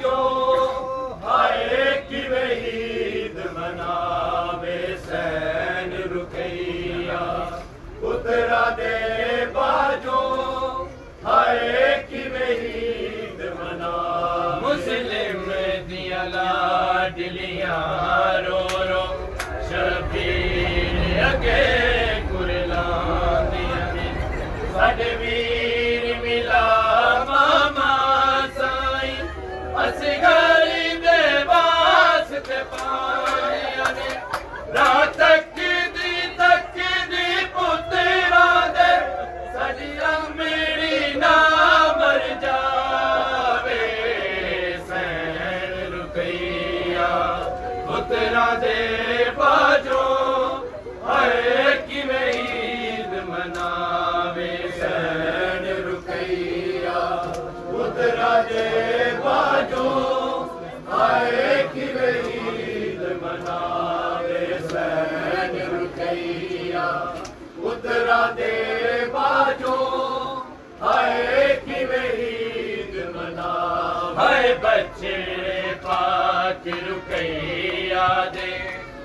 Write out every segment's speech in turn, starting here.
جو آئے کی وحید مناوے سین رکیا اترا دے باجو آئے کی وحید منا مسلم دیا لاڈلیاں رو رو، شبیر اگے۔ بچے پاک رکیا دے۔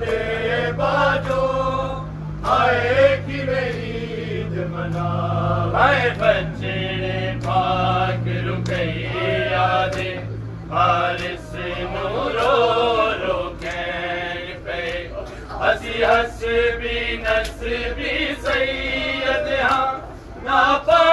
دے باجو، آئے کی عید منا آئے بچے نے پاک رکے یادے فارس نورو رو پہ۔ ہسی ہس بھی، نس بھی سید ہاں ناپا